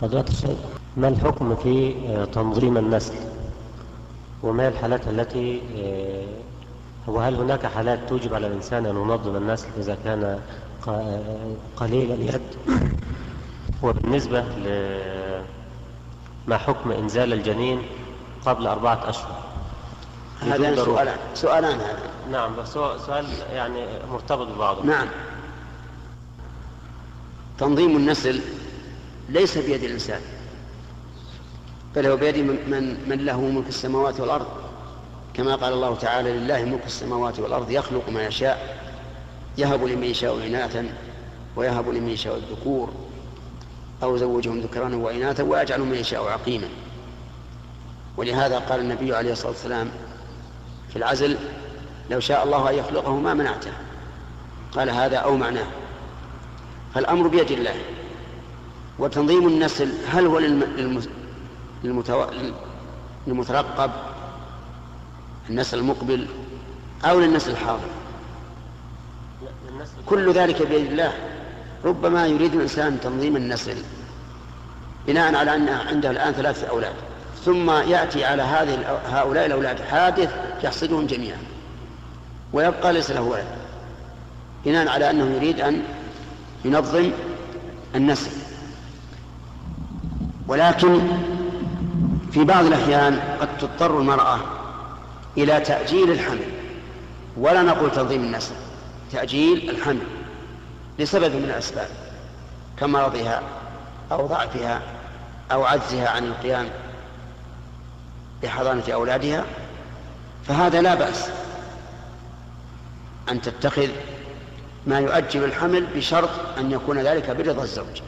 فضيلة الشيخ ما الحكم في آه، تنظيم النسل؟ وما الحالات التي آه، وهل هناك حالات توجب على الإنسان أن ينظم النسل إذا كان آه، قليل اليد؟ وبالنسبة ما حكم إنزال الجنين قبل أربعة أشهر؟ ضرورة. سؤالان سؤالان هذا. نعم بس سؤال يعني مرتبط ببعضه. نعم. تنظيم النسل ليس بيد الإنسان بل هو بيد من, من, له ملك السماوات والأرض. كما قال الله تعالى لله ملك السماوات والأرض يخلق ما يشاء يهب لمن يشاء إناثا ويهب لمن يشاء الذكور. أو زوجهم ذكرانا وإناثا ويجعل من يشاء عقيما. ولهذا قال النبي عليه الصلاة والسلام في العزل لو شاء الله أن يخلقه ما منعته. قال هذا أو معناه. فالأمر بيد الله. وتنظيم النسل هل هو. للمترقب النسل المقبل أو للنسل الحاضر كل ذلك بيد الله ربما يريد الإنسان تنظيم النسل بناء على أن عنده الآن ثلاثة أولاد ثم يأتي على هذه هؤلاء الأولاد حادث يحصدهم جميعا ويبقى ليس له ولد بناء على أنه يريد أن ينظم النسل ولكن في بعض الأحيان قد تضطر المرأة إلى تأجيل الحمل. ولا نقول تنظيم النسل تأجيل الحمل لسبب من الأسباب كمرضها أو ضعفها أو عجزها عن القيام بحضانة أولادها فهذا لا بأس أن تتخذ ما يؤجل الحمل بشرط أن يكون ذلك برضا الزوج.